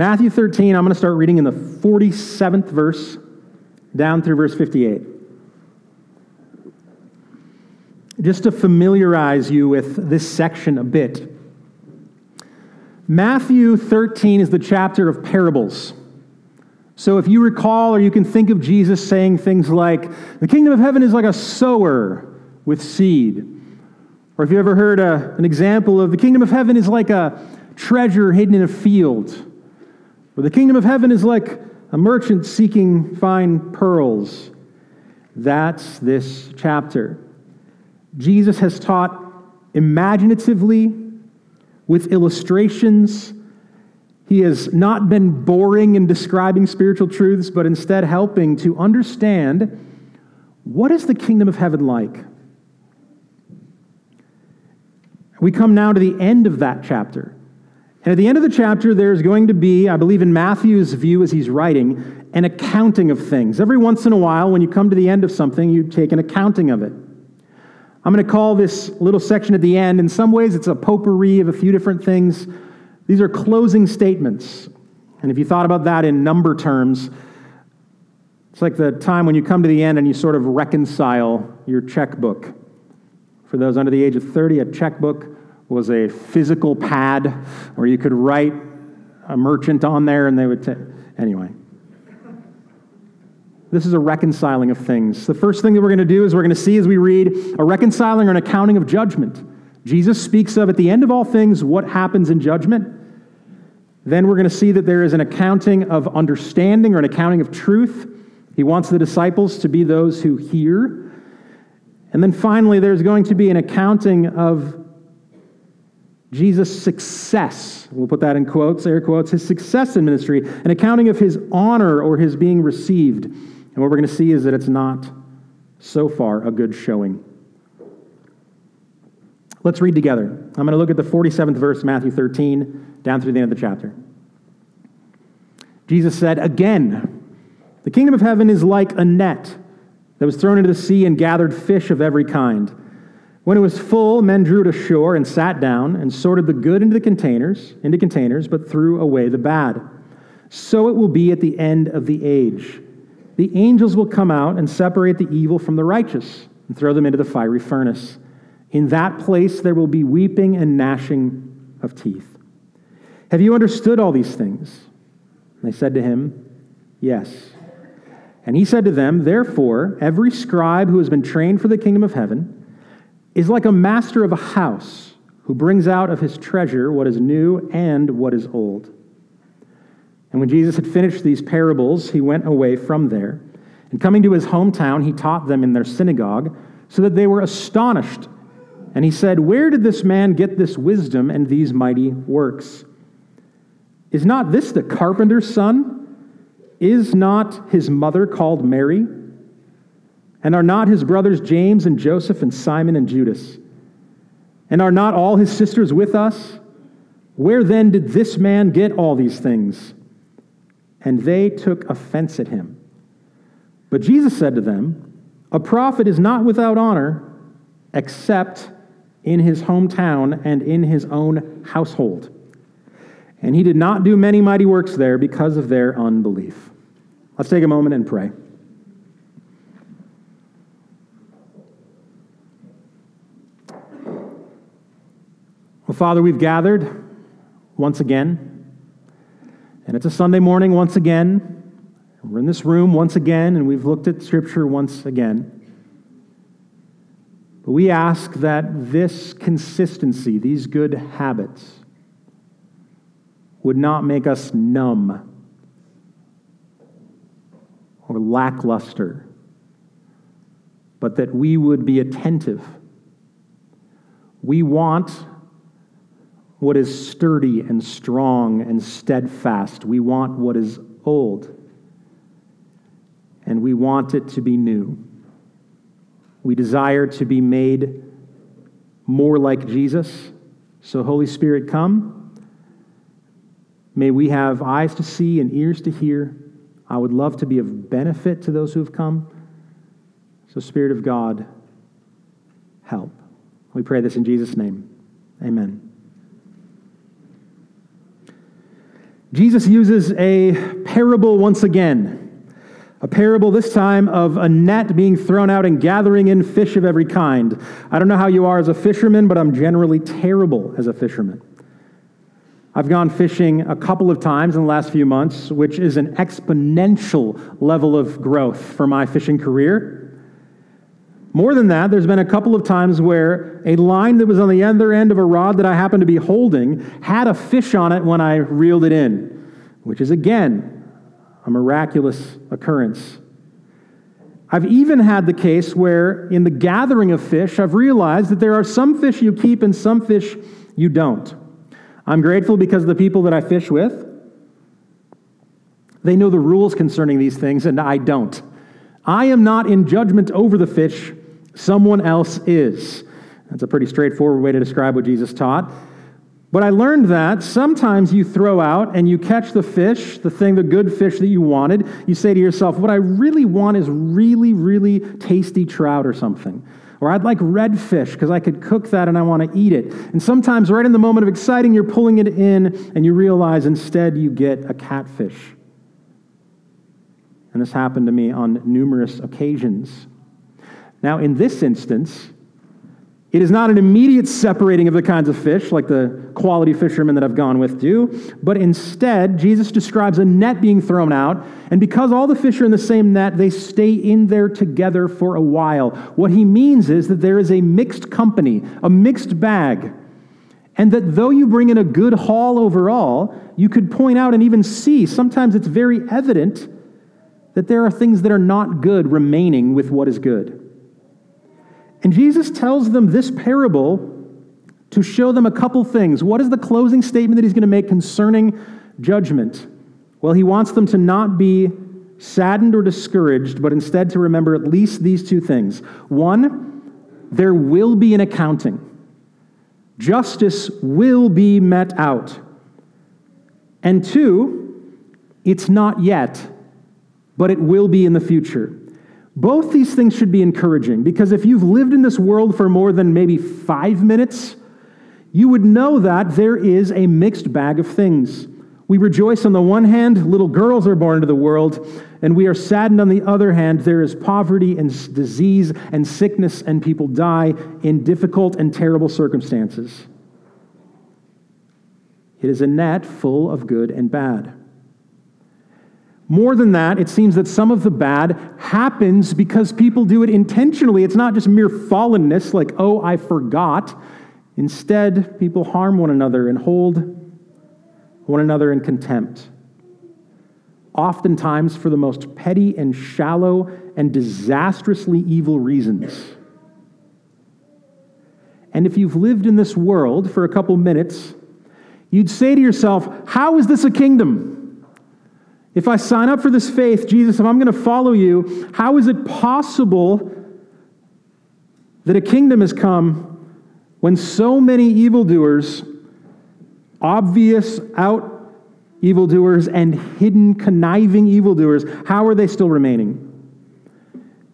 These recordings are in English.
Matthew 13, I'm going to start reading in the 47th verse down through verse 58. Just to familiarize you with this section a bit. Matthew 13 is the chapter of parables. So if you recall, or you can think of Jesus saying things like, the kingdom of heaven is like a sower with seed. Or if you ever heard a, an example of the kingdom of heaven is like a treasure hidden in a field. The kingdom of heaven is like a merchant seeking fine pearls. That's this chapter. Jesus has taught imaginatively with illustrations. He has not been boring in describing spiritual truths, but instead helping to understand what is the kingdom of heaven like? We come now to the end of that chapter. And at the end of the chapter, there's going to be, I believe in Matthew's view as he's writing, an accounting of things. Every once in a while, when you come to the end of something, you take an accounting of it. I'm going to call this little section at the end, in some ways, it's a potpourri of a few different things. These are closing statements. And if you thought about that in number terms, it's like the time when you come to the end and you sort of reconcile your checkbook. For those under the age of 30, a checkbook was a physical pad where you could write a merchant on there and they would take. Anyway. This is a reconciling of things. The first thing that we're going to do is we're going to see as we read a reconciling or an accounting of judgment. Jesus speaks of at the end of all things what happens in judgment. Then we're going to see that there is an accounting of understanding or an accounting of truth. He wants the disciples to be those who hear. And then finally, there's going to be an accounting of Jesus' success. We'll put that in quotes, air quotes, his success in ministry, an accounting of his honor or his being received. And what we're going to see is that it's not so far a good showing. Let's read together. I'm going to look at the 47th verse, Matthew 13, down through the end of the chapter. Jesus said, Again, the kingdom of heaven is like a net that was thrown into the sea and gathered fish of every kind. When it was full, men drew it ashore and sat down and sorted the good into the containers, into containers, but threw away the bad. So it will be at the end of the age. The angels will come out and separate the evil from the righteous and throw them into the fiery furnace. In that place there will be weeping and gnashing of teeth. Have you understood all these things? And they said to him, Yes. And he said to them, Therefore, every scribe who has been trained for the kingdom of heaven is like a master of a house who brings out of his treasure what is new and what is old. And when Jesus had finished these parables, he went away from there. And coming to his hometown, he taught them in their synagogue, so that they were astonished and he said, Where did this man get this wisdom and these mighty works? Is not this the carpenter's son? Is not his mother called Mary? And are not his brothers James and Joseph and Simon and Judas? And are not all his sisters with us? Where then did this man get all these things? And they took offense at him. But Jesus said to them, A prophet is not without honor except in his hometown and in his own household. And he did not do many mighty works there because of their unbelief. Let's take a moment and pray. Well, Father, we've gathered once again, and it's a Sunday morning once again. We're in this room once again, and we've looked at Scripture once again. But we ask that this consistency, these good habits, would not make us numb or lackluster, but that we would be attentive. We want what is sturdy and strong and steadfast. We want what is old. And we want it to be new. We desire to be made more like Jesus. So, Holy Spirit, come. May we have eyes to see and ears to hear. I would love to be of benefit to those who have come. So, Spirit of God, help. We pray this in Jesus' name. Amen. Jesus uses a parable once again. A parable this time of a net being thrown out and gathering in fish of every kind. I don't know how you are as a fisherman, but I'm generally terrible as a fisherman. I've gone fishing a couple of times in the last few months, which is an exponential level of growth for my fishing career. More than that, there's been a couple of times where a line that was on the other end of a rod that I happened to be holding had a fish on it when I reeled it in, which is again a miraculous occurrence. I've even had the case where in the gathering of fish, I've realized that there are some fish you keep and some fish you don't. I'm grateful because the people that I fish with, they know the rules concerning these things, and I don't. I am not in judgment over the fish, someone else is. That's a pretty straightforward way to describe what Jesus taught. But I learned that sometimes you throw out and you catch the fish, the thing, the good fish that you wanted. You say to yourself, What I really want is really, really tasty trout or something. Or I'd like red fish because I could cook that and I want to eat it. And sometimes, right in the moment of exciting, you're pulling it in and you realize instead you get a catfish. And this happened to me on numerous occasions. Now, in this instance, it is not an immediate separating of the kinds of fish like the quality fishermen that I've gone with do, but instead, Jesus describes a net being thrown out, and because all the fish are in the same net, they stay in there together for a while. What he means is that there is a mixed company, a mixed bag, and that though you bring in a good haul overall, you could point out and even see, sometimes it's very evident that there are things that are not good remaining with what is good. And Jesus tells them this parable to show them a couple things. What is the closing statement that he's going to make concerning judgment? Well, he wants them to not be saddened or discouraged, but instead to remember at least these two things. One, there will be an accounting, justice will be met out. And two, it's not yet, but it will be in the future. Both these things should be encouraging because if you've lived in this world for more than maybe five minutes, you would know that there is a mixed bag of things. We rejoice on the one hand, little girls are born into the world, and we are saddened on the other hand, there is poverty and disease and sickness, and people die in difficult and terrible circumstances. It is a net full of good and bad. More than that, it seems that some of the bad happens because people do it intentionally. It's not just mere fallenness, like, oh, I forgot. Instead, people harm one another and hold one another in contempt. Oftentimes, for the most petty and shallow and disastrously evil reasons. And if you've lived in this world for a couple minutes, you'd say to yourself, How is this a kingdom? If I sign up for this faith, Jesus, if I'm going to follow you, how is it possible that a kingdom has come when so many evildoers, obvious out evildoers, and hidden conniving evildoers, how are they still remaining?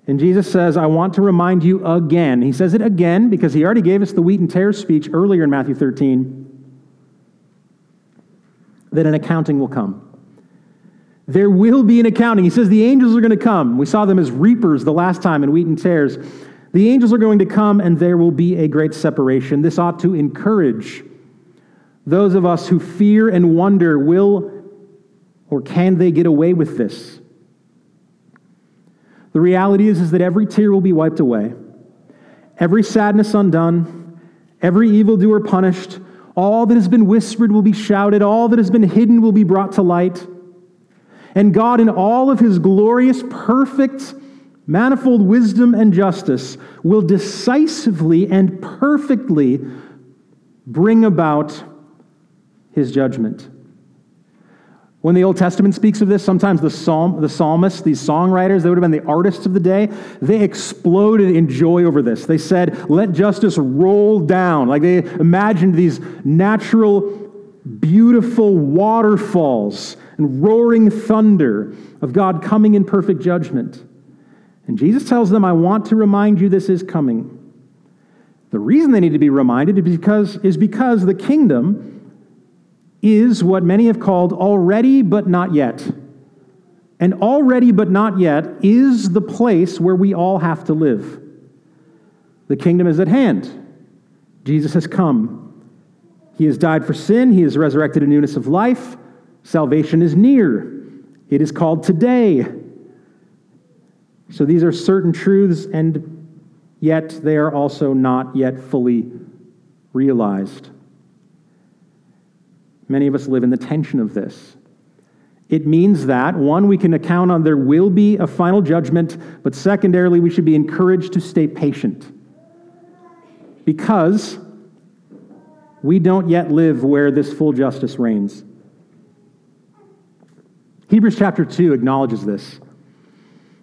And Jesus says, I want to remind you again. He says it again because he already gave us the wheat and tares speech earlier in Matthew 13 that an accounting will come. There will be an accounting. He says the angels are going to come. We saw them as reapers the last time in wheat and tares. The angels are going to come and there will be a great separation. This ought to encourage those of us who fear and wonder will or can they get away with this? The reality is, is that every tear will be wiped away, every sadness undone, every evildoer punished, all that has been whispered will be shouted, all that has been hidden will be brought to light. And God, in all of his glorious, perfect, manifold wisdom and justice, will decisively and perfectly bring about his judgment. When the Old Testament speaks of this, sometimes the, psalm, the psalmists, these songwriters, they would have been the artists of the day, they exploded in joy over this. They said, Let justice roll down. Like they imagined these natural, beautiful waterfalls and roaring thunder of God coming in perfect judgment. And Jesus tells them, I want to remind you this is coming. The reason they need to be reminded is because, is because the kingdom is what many have called already but not yet. And already but not yet is the place where we all have to live. The kingdom is at hand. Jesus has come. He has died for sin, he is resurrected in newness of life. Salvation is near. It is called today. So these are certain truths, and yet they are also not yet fully realized. Many of us live in the tension of this. It means that, one, we can account on there will be a final judgment, but secondarily, we should be encouraged to stay patient. Because we don't yet live where this full justice reigns. Hebrews chapter 2 acknowledges this.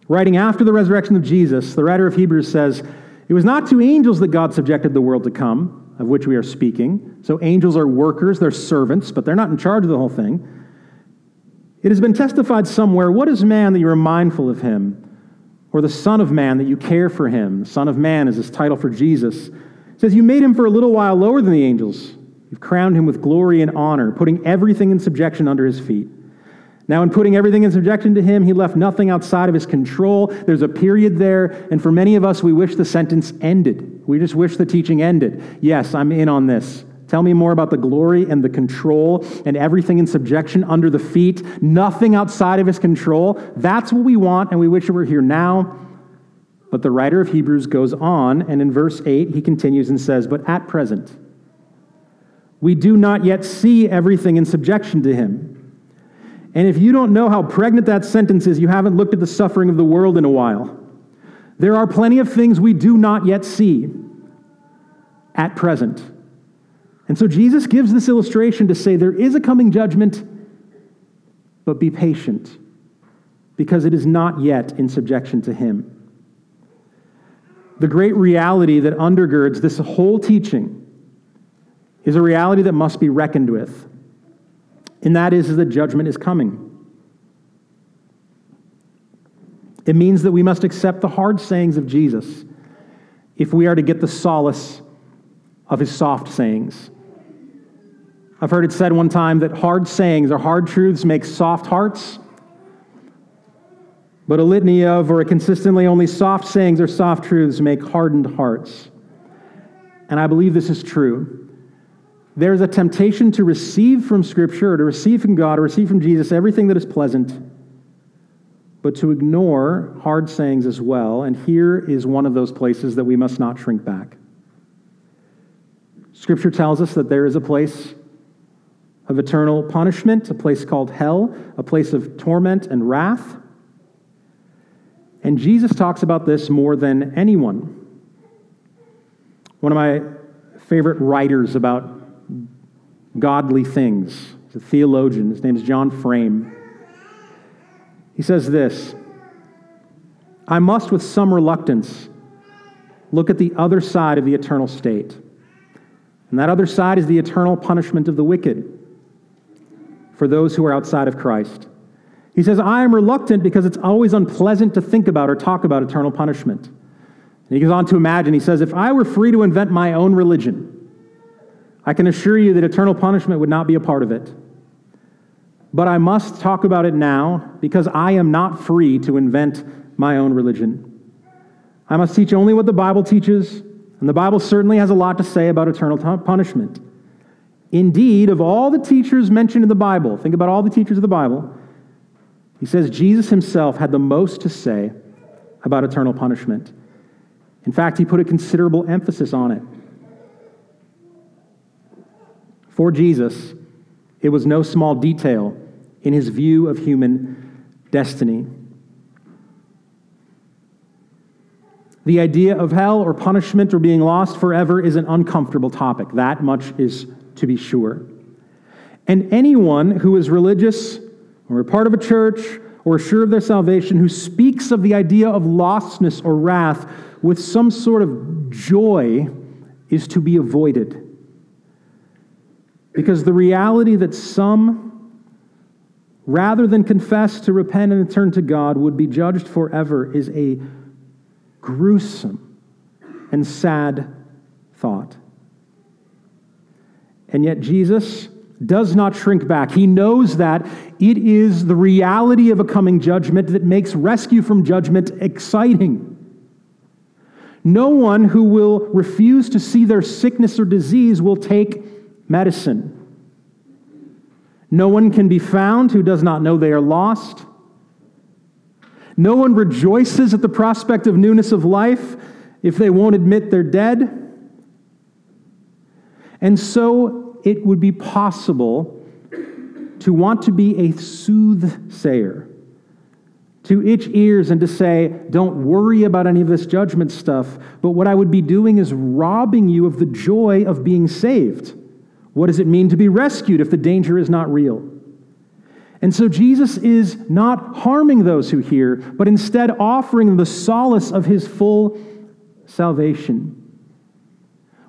Writing after the resurrection of Jesus, the writer of Hebrews says, It was not to angels that God subjected the world to come, of which we are speaking. So angels are workers, they're servants, but they're not in charge of the whole thing. It has been testified somewhere What is man that you are mindful of him? Or the Son of Man that you care for him? The Son of Man is his title for Jesus. It says, You made him for a little while lower than the angels. You've crowned him with glory and honor, putting everything in subjection under his feet. Now, in putting everything in subjection to him, he left nothing outside of his control. There's a period there, and for many of us, we wish the sentence ended. We just wish the teaching ended. Yes, I'm in on this. Tell me more about the glory and the control and everything in subjection under the feet, nothing outside of his control. That's what we want, and we wish it were here now. But the writer of Hebrews goes on, and in verse 8, he continues and says, But at present, we do not yet see everything in subjection to him. And if you don't know how pregnant that sentence is, you haven't looked at the suffering of the world in a while. There are plenty of things we do not yet see at present. And so Jesus gives this illustration to say there is a coming judgment, but be patient because it is not yet in subjection to Him. The great reality that undergirds this whole teaching is a reality that must be reckoned with and that is, that judgment is coming. It means that we must accept the hard sayings of Jesus if we are to get the solace of his soft sayings. I've heard it said one time that hard sayings or hard truths make soft hearts, but a litany of or a consistently only soft sayings or soft truths make hardened hearts. And I believe this is true. There's a temptation to receive from Scripture, or to receive from God, or receive from Jesus everything that is pleasant, but to ignore hard sayings as well. And here is one of those places that we must not shrink back. Scripture tells us that there is a place of eternal punishment, a place called hell, a place of torment and wrath. And Jesus talks about this more than anyone. One of my favorite writers about godly things. He's a theologian. His name is John Frame. He says this I must, with some reluctance, look at the other side of the eternal state. And that other side is the eternal punishment of the wicked for those who are outside of Christ. He says, I am reluctant because it's always unpleasant to think about or talk about eternal punishment. And he goes on to imagine, he says, if I were free to invent my own religion, I can assure you that eternal punishment would not be a part of it. But I must talk about it now because I am not free to invent my own religion. I must teach only what the Bible teaches, and the Bible certainly has a lot to say about eternal t- punishment. Indeed, of all the teachers mentioned in the Bible, think about all the teachers of the Bible, he says Jesus himself had the most to say about eternal punishment. In fact, he put a considerable emphasis on it. For Jesus, it was no small detail in his view of human destiny. The idea of hell or punishment or being lost forever is an uncomfortable topic. That much is to be sure. And anyone who is religious or a part of a church or sure of their salvation who speaks of the idea of lostness or wrath with some sort of joy is to be avoided. Because the reality that some, rather than confess to repent and turn to God, would be judged forever is a gruesome and sad thought. And yet, Jesus does not shrink back. He knows that it is the reality of a coming judgment that makes rescue from judgment exciting. No one who will refuse to see their sickness or disease will take medicine. No one can be found who does not know they are lost. No one rejoices at the prospect of newness of life if they won't admit they're dead. And so it would be possible to want to be a soothsayer, to itch ears and to say, don't worry about any of this judgment stuff. But what I would be doing is robbing you of the joy of being saved. What does it mean to be rescued if the danger is not real? And so Jesus is not harming those who hear, but instead offering the solace of his full salvation.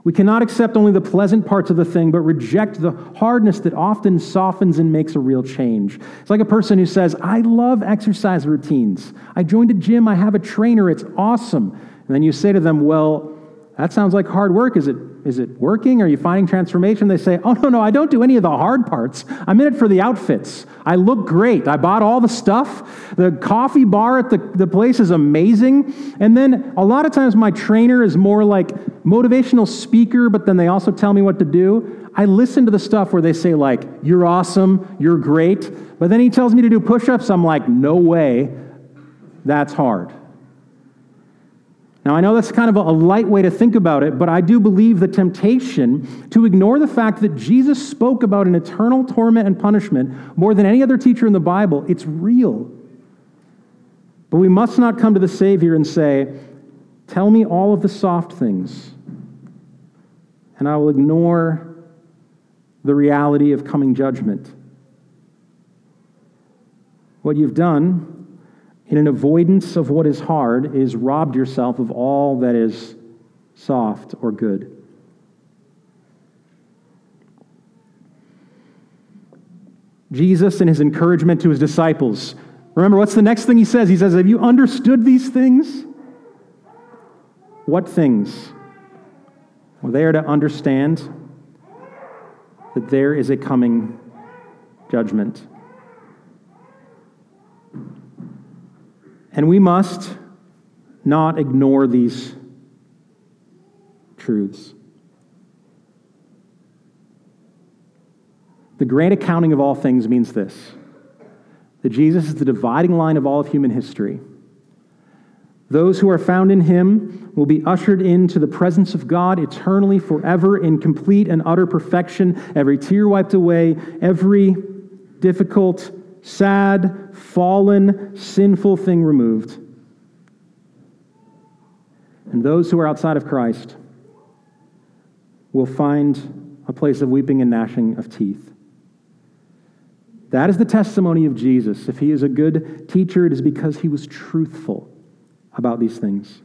We cannot accept only the pleasant parts of the thing, but reject the hardness that often softens and makes a real change. It's like a person who says, I love exercise routines. I joined a gym, I have a trainer, it's awesome. And then you say to them, Well, that sounds like hard work. Is it, is it working? Are you finding transformation? They say, Oh, no, no, I don't do any of the hard parts. I'm in it for the outfits. I look great. I bought all the stuff. The coffee bar at the, the place is amazing. And then a lot of times my trainer is more like motivational speaker, but then they also tell me what to do. I listen to the stuff where they say, like, you're awesome, you're great. But then he tells me to do push ups. I'm like, no way. That's hard. Now, I know that's kind of a light way to think about it, but I do believe the temptation to ignore the fact that Jesus spoke about an eternal torment and punishment more than any other teacher in the Bible, it's real. But we must not come to the Savior and say, Tell me all of the soft things, and I will ignore the reality of coming judgment. What you've done in an avoidance of what is hard, is robbed yourself of all that is soft or good. Jesus and his encouragement to his disciples. Remember, what's the next thing he says? He says, Have you understood these things? What things? Well, they are to understand that there is a coming judgment. And we must not ignore these truths. The great accounting of all things means this that Jesus is the dividing line of all of human history. Those who are found in him will be ushered into the presence of God eternally, forever, in complete and utter perfection, every tear wiped away, every difficult sad, fallen, sinful thing removed. And those who are outside of Christ will find a place of weeping and gnashing of teeth. That is the testimony of Jesus. If he is a good teacher, it is because he was truthful about these things.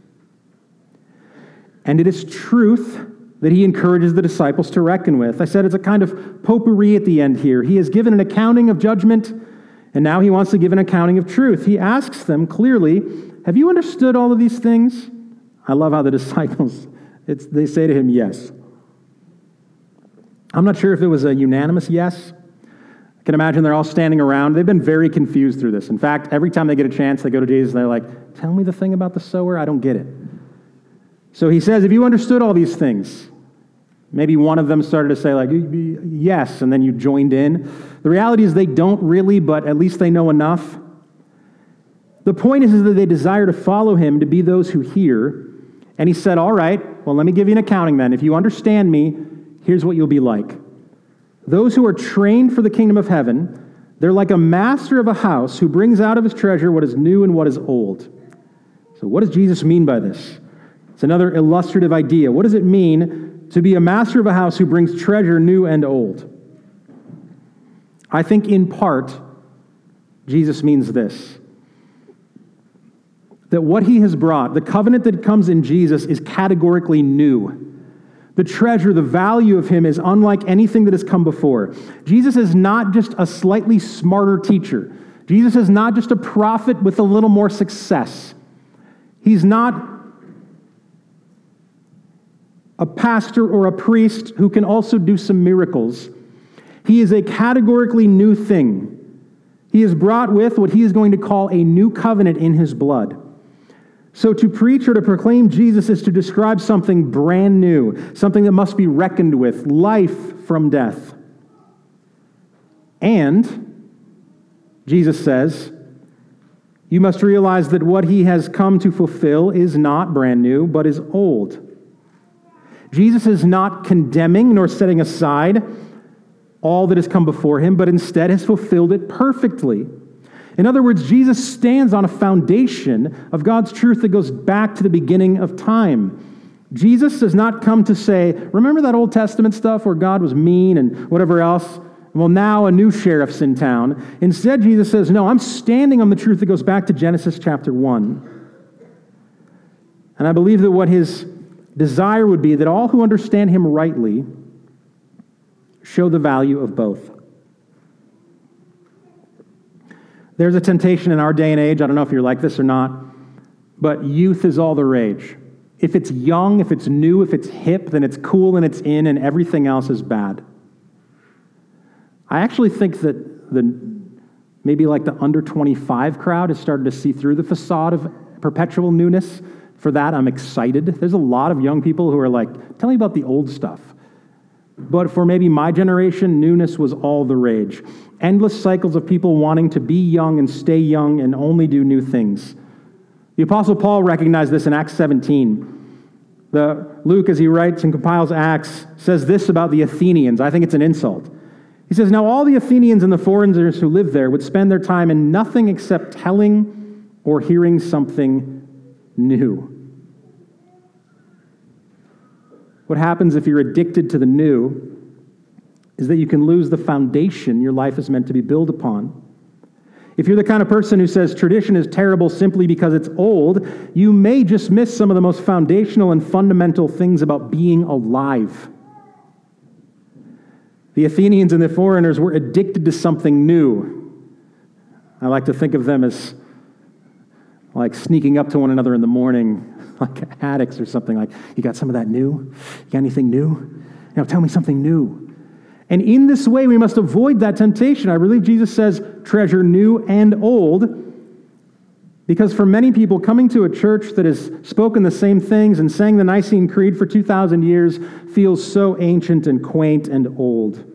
And it is truth that he encourages the disciples to reckon with. I said it's a kind of potpourri at the end here. He has given an accounting of judgment and now he wants to give an accounting of truth. He asks them clearly, Have you understood all of these things? I love how the disciples, they say to him, Yes. I'm not sure if it was a unanimous yes. I can imagine they're all standing around. They've been very confused through this. In fact, every time they get a chance, they go to Jesus and they're like, Tell me the thing about the sower. I don't get it. So he says, If you understood all these things, Maybe one of them started to say, like, yes, and then you joined in. The reality is they don't really, but at least they know enough. The point is, is that they desire to follow him, to be those who hear. And he said, All right, well, let me give you an accounting then. If you understand me, here's what you'll be like. Those who are trained for the kingdom of heaven, they're like a master of a house who brings out of his treasure what is new and what is old. So, what does Jesus mean by this? It's another illustrative idea. What does it mean to be a master of a house who brings treasure new and old. I think in part, Jesus means this that what he has brought, the covenant that comes in Jesus, is categorically new. The treasure, the value of him is unlike anything that has come before. Jesus is not just a slightly smarter teacher. Jesus is not just a prophet with a little more success. He's not a pastor or a priest who can also do some miracles. He is a categorically new thing. He is brought with what he is going to call a new covenant in his blood. So, to preach or to proclaim Jesus is to describe something brand new, something that must be reckoned with, life from death. And, Jesus says, you must realize that what he has come to fulfill is not brand new, but is old. Jesus is not condemning nor setting aside all that has come before him, but instead has fulfilled it perfectly. In other words, Jesus stands on a foundation of God's truth that goes back to the beginning of time. Jesus does not come to say, Remember that Old Testament stuff where God was mean and whatever else? Well, now a new sheriff's in town. Instead, Jesus says, No, I'm standing on the truth that goes back to Genesis chapter 1. And I believe that what his desire would be that all who understand him rightly show the value of both. There's a temptation in our day and age, I don't know if you're like this or not, but youth is all the rage. If it's young, if it's new, if it's hip, then it's cool and it's in, and everything else is bad. I actually think that the maybe like the under 25 crowd has started to see through the facade of perpetual newness. For that, I'm excited. There's a lot of young people who are like, tell me about the old stuff. But for maybe my generation, newness was all the rage. Endless cycles of people wanting to be young and stay young and only do new things. The Apostle Paul recognized this in Acts 17. The, Luke, as he writes and compiles Acts, says this about the Athenians. I think it's an insult. He says, Now all the Athenians and the foreigners who lived there would spend their time in nothing except telling or hearing something new. What happens if you're addicted to the new is that you can lose the foundation your life is meant to be built upon. If you're the kind of person who says tradition is terrible simply because it's old, you may just miss some of the most foundational and fundamental things about being alive. The Athenians and the foreigners were addicted to something new. I like to think of them as like sneaking up to one another in the morning like addicts or something like, you got some of that new? You got anything new? You know, tell me something new. And in this way, we must avoid that temptation. I believe Jesus says, treasure new and old. Because for many people, coming to a church that has spoken the same things and sang the Nicene Creed for 2,000 years feels so ancient and quaint and old.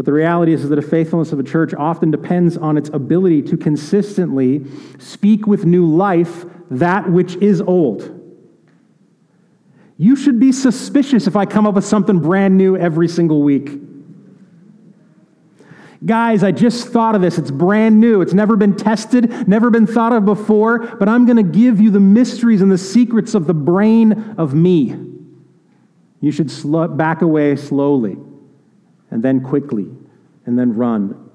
But the reality is that the faithfulness of a church often depends on its ability to consistently speak with new life that which is old. You should be suspicious if I come up with something brand new every single week. Guys, I just thought of this. It's brand new. It's never been tested, never been thought of before, but I'm going to give you the mysteries and the secrets of the brain of me. You should back away slowly and then quickly, and then run.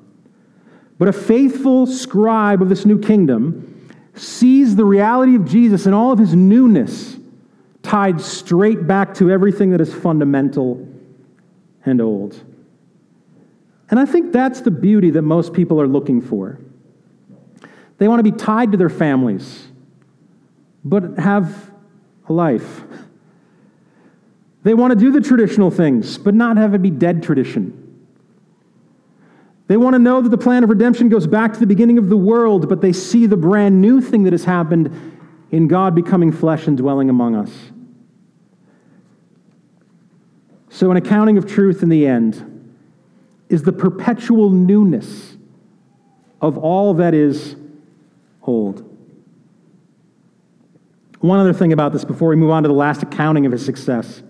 But a faithful scribe of this new kingdom sees the reality of Jesus and all of his newness tied straight back to everything that is fundamental and old. And I think that's the beauty that most people are looking for. They want to be tied to their families, but have a life. They want to do the traditional things, but not have it be dead tradition. They want to know that the plan of redemption goes back to the beginning of the world, but they see the brand new thing that has happened in God becoming flesh and dwelling among us. So, an accounting of truth in the end is the perpetual newness of all that is old. One other thing about this before we move on to the last accounting of his success.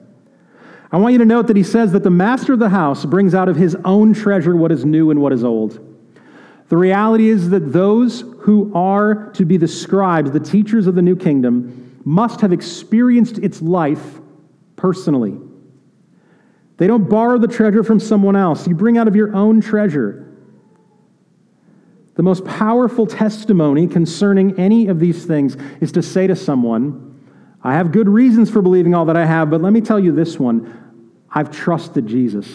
I want you to note that he says that the master of the house brings out of his own treasure what is new and what is old. The reality is that those who are to be the scribes, the teachers of the new kingdom, must have experienced its life personally. They don't borrow the treasure from someone else, you bring out of your own treasure. The most powerful testimony concerning any of these things is to say to someone, I have good reasons for believing all that I have, but let me tell you this one I've trusted Jesus.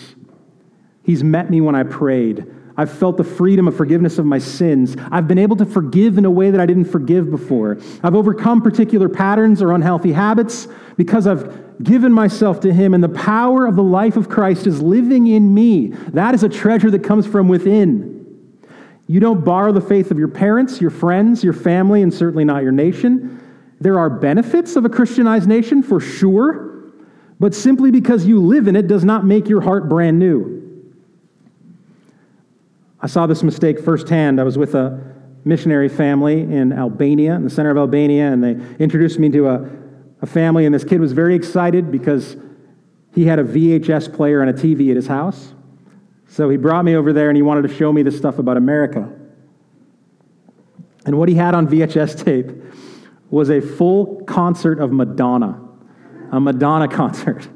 He's met me when I prayed. I've felt the freedom of forgiveness of my sins. I've been able to forgive in a way that I didn't forgive before. I've overcome particular patterns or unhealthy habits because I've given myself to Him, and the power of the life of Christ is living in me. That is a treasure that comes from within. You don't borrow the faith of your parents, your friends, your family, and certainly not your nation. There are benefits of a Christianized nation for sure, but simply because you live in it does not make your heart brand new. I saw this mistake firsthand. I was with a missionary family in Albania, in the center of Albania, and they introduced me to a, a family, and this kid was very excited because he had a VHS player and a TV at his house. So he brought me over there and he wanted to show me this stuff about America. And what he had on VHS tape was a full concert of Madonna, a Madonna concert.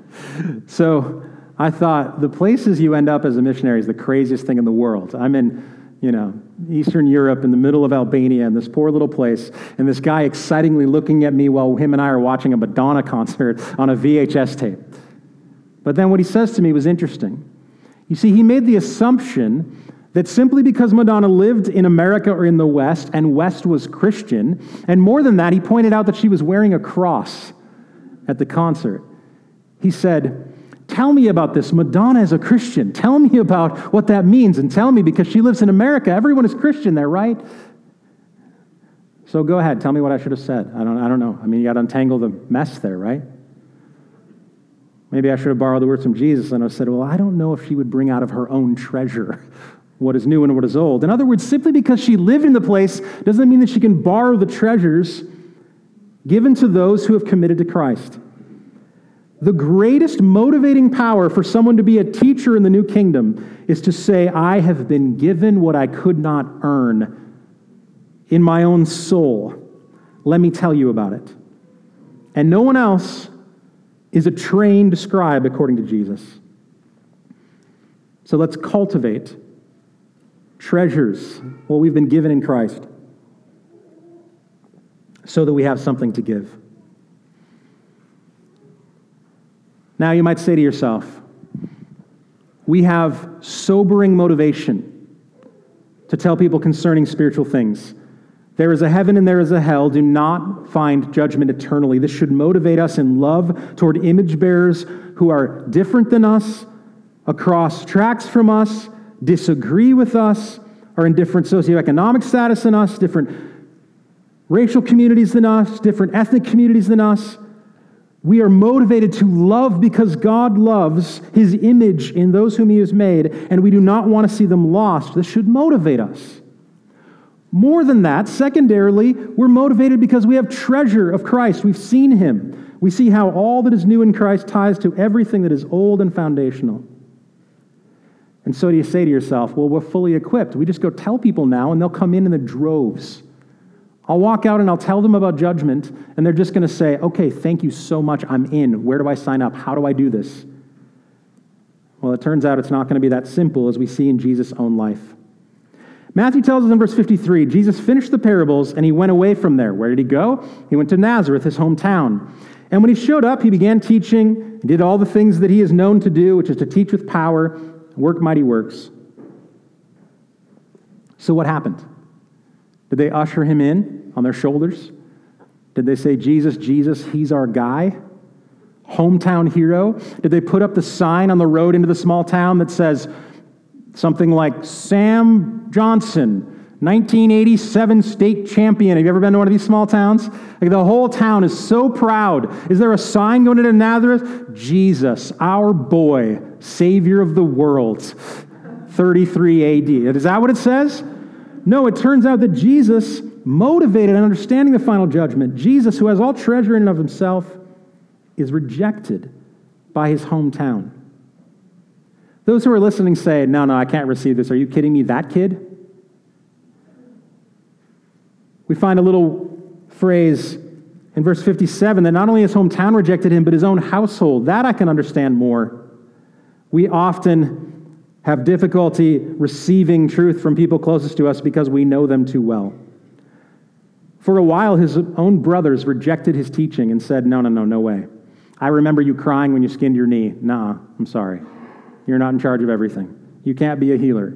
So I thought, the places you end up as a missionary is the craziest thing in the world. I'm in, you know, Eastern Europe in the middle of Albania in this poor little place, and this guy excitingly looking at me while him and I are watching a Madonna concert on a VHS tape. But then what he says to me was interesting. You see, he made the assumption that simply because Madonna lived in America or in the West, and West was Christian, and more than that, he pointed out that she was wearing a cross at the concert. He said, Tell me about this. Madonna is a Christian. Tell me about what that means and tell me because she lives in America. Everyone is Christian there, right? So go ahead. Tell me what I should have said. I don't, I don't know. I mean, you got to untangle the mess there, right? Maybe I should have borrowed the words from Jesus and I said, Well, I don't know if she would bring out of her own treasure what is new and what is old. In other words, simply because she lived in the place doesn't mean that she can borrow the treasures given to those who have committed to Christ. The greatest motivating power for someone to be a teacher in the new kingdom is to say, I have been given what I could not earn in my own soul. Let me tell you about it. And no one else is a trained scribe according to Jesus. So let's cultivate treasures, what we've been given in Christ, so that we have something to give. Now, you might say to yourself, we have sobering motivation to tell people concerning spiritual things. There is a heaven and there is a hell. Do not find judgment eternally. This should motivate us in love toward image bearers who are different than us, across tracks from us, disagree with us, are in different socioeconomic status than us, different racial communities than us, different ethnic communities than us. We are motivated to love because God loves his image in those whom he has made, and we do not want to see them lost. This should motivate us. More than that, secondarily, we're motivated because we have treasure of Christ. We've seen him. We see how all that is new in Christ ties to everything that is old and foundational. And so do you say to yourself, well, we're fully equipped. We just go tell people now, and they'll come in in the droves. I'll walk out and I'll tell them about judgment, and they're just going to say, okay, thank you so much. I'm in. Where do I sign up? How do I do this? Well, it turns out it's not going to be that simple as we see in Jesus' own life. Matthew tells us in verse 53 Jesus finished the parables and he went away from there. Where did he go? He went to Nazareth, his hometown. And when he showed up, he began teaching, did all the things that he is known to do, which is to teach with power, work mighty works. So, what happened? Did they usher him in on their shoulders? Did they say, Jesus, Jesus, he's our guy? Hometown hero? Did they put up the sign on the road into the small town that says something like, Sam Johnson, 1987 state champion. Have you ever been to one of these small towns? Like the whole town is so proud. Is there a sign going into Nazareth? Jesus, our boy, Savior of the world. 33 AD. Is that what it says? No, it turns out that Jesus, motivated and understanding the final judgment, Jesus, who has all treasure in and of himself, is rejected by his hometown. Those who are listening say, No, no, I can't receive this. Are you kidding me? That kid? We find a little phrase in verse 57 that not only his hometown rejected him, but his own household. That I can understand more. We often have difficulty receiving truth from people closest to us because we know them too well. For a while, his own brothers rejected his teaching and said, No, no, no, no way. I remember you crying when you skinned your knee. Nah, I'm sorry. You're not in charge of everything. You can't be a healer.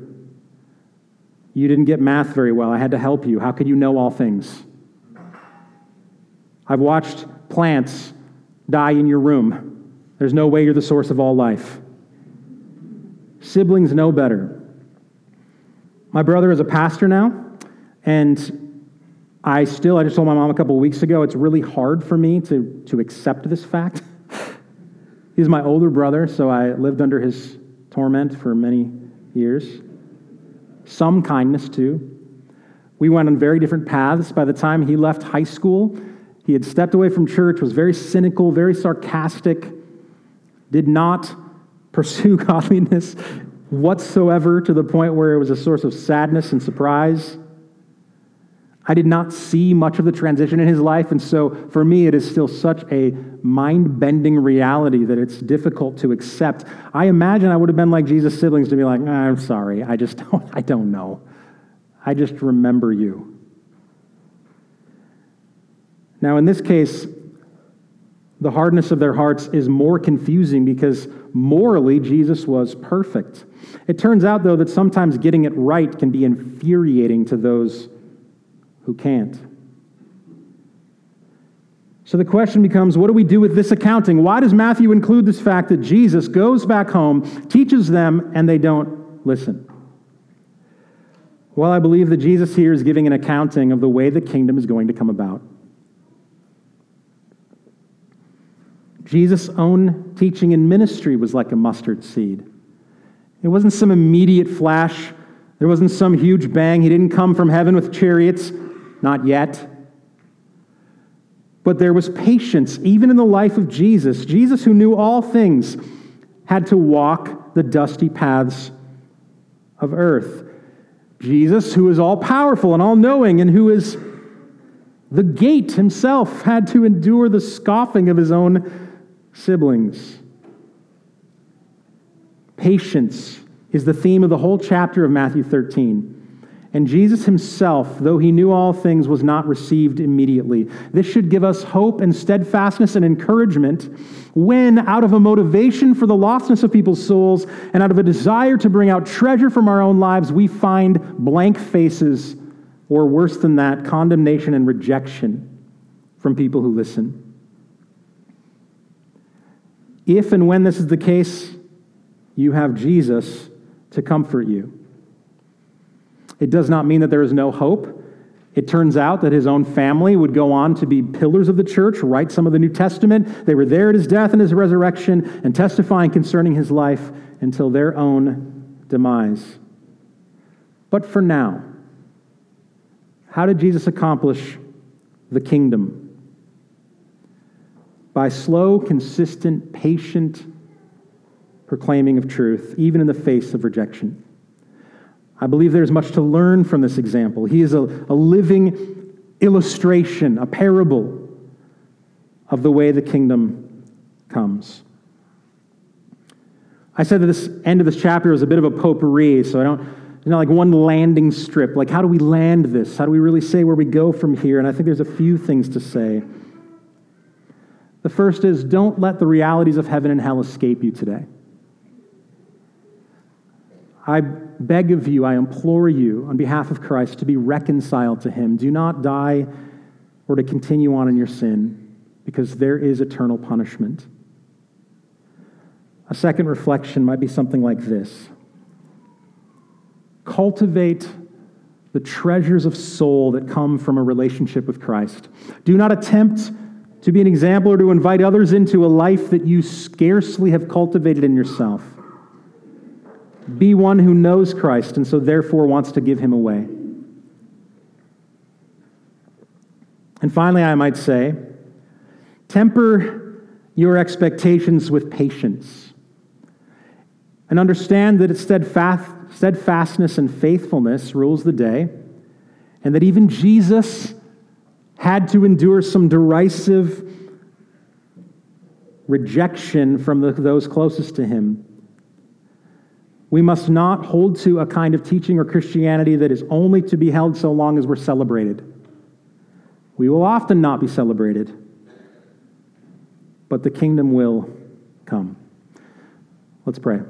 You didn't get math very well. I had to help you. How could you know all things? I've watched plants die in your room. There's no way you're the source of all life. Siblings know better. My brother is a pastor now, and I still, I just told my mom a couple of weeks ago, it's really hard for me to, to accept this fact. He's my older brother, so I lived under his torment for many years. Some kindness, too. We went on very different paths. By the time he left high school, he had stepped away from church, was very cynical, very sarcastic, did not pursue godliness whatsoever to the point where it was a source of sadness and surprise. I did not see much of the transition in his life, and so for me, it is still such a mind bending reality that it's difficult to accept. I imagine I would have been like Jesus' siblings to be like, ah, I'm sorry, I just don't, I don't know. I just remember you. Now, in this case, the hardness of their hearts is more confusing because morally, Jesus was perfect. It turns out, though, that sometimes getting it right can be infuriating to those who can't. So the question becomes what do we do with this accounting? Why does Matthew include this fact that Jesus goes back home, teaches them, and they don't listen? Well, I believe that Jesus here is giving an accounting of the way the kingdom is going to come about. Jesus' own teaching and ministry was like a mustard seed. It wasn't some immediate flash, there wasn't some huge bang. He didn't come from heaven with chariots, not yet. But there was patience, even in the life of Jesus. Jesus, who knew all things, had to walk the dusty paths of earth. Jesus, who is all powerful and all knowing and who is the gate himself, had to endure the scoffing of his own siblings. Patience is the theme of the whole chapter of Matthew 13. And Jesus himself, though he knew all things, was not received immediately. This should give us hope and steadfastness and encouragement when, out of a motivation for the lostness of people's souls and out of a desire to bring out treasure from our own lives, we find blank faces, or worse than that, condemnation and rejection from people who listen. If and when this is the case, you have Jesus to comfort you. It does not mean that there is no hope. It turns out that his own family would go on to be pillars of the church, write some of the New Testament. They were there at his death and his resurrection and testifying concerning his life until their own demise. But for now, how did Jesus accomplish the kingdom? By slow, consistent, patient proclaiming of truth, even in the face of rejection. I believe there's much to learn from this example. He is a, a living illustration, a parable of the way the kingdom comes. I said that this end of this chapter was a bit of a potpourri, so I don't, you know, like one landing strip. Like, how do we land this? How do we really say where we go from here? And I think there's a few things to say. The first is don't let the realities of heaven and hell escape you today. I beg of you, I implore you, on behalf of Christ, to be reconciled to Him. Do not die or to continue on in your sin, because there is eternal punishment. A second reflection might be something like this Cultivate the treasures of soul that come from a relationship with Christ. Do not attempt to be an example or to invite others into a life that you scarcely have cultivated in yourself. Be one who knows Christ and so therefore wants to give him away. And finally, I might say, temper your expectations with patience and understand that it's steadfastness and faithfulness rules the day, and that even Jesus had to endure some derisive rejection from the, those closest to him. We must not hold to a kind of teaching or Christianity that is only to be held so long as we're celebrated. We will often not be celebrated, but the kingdom will come. Let's pray.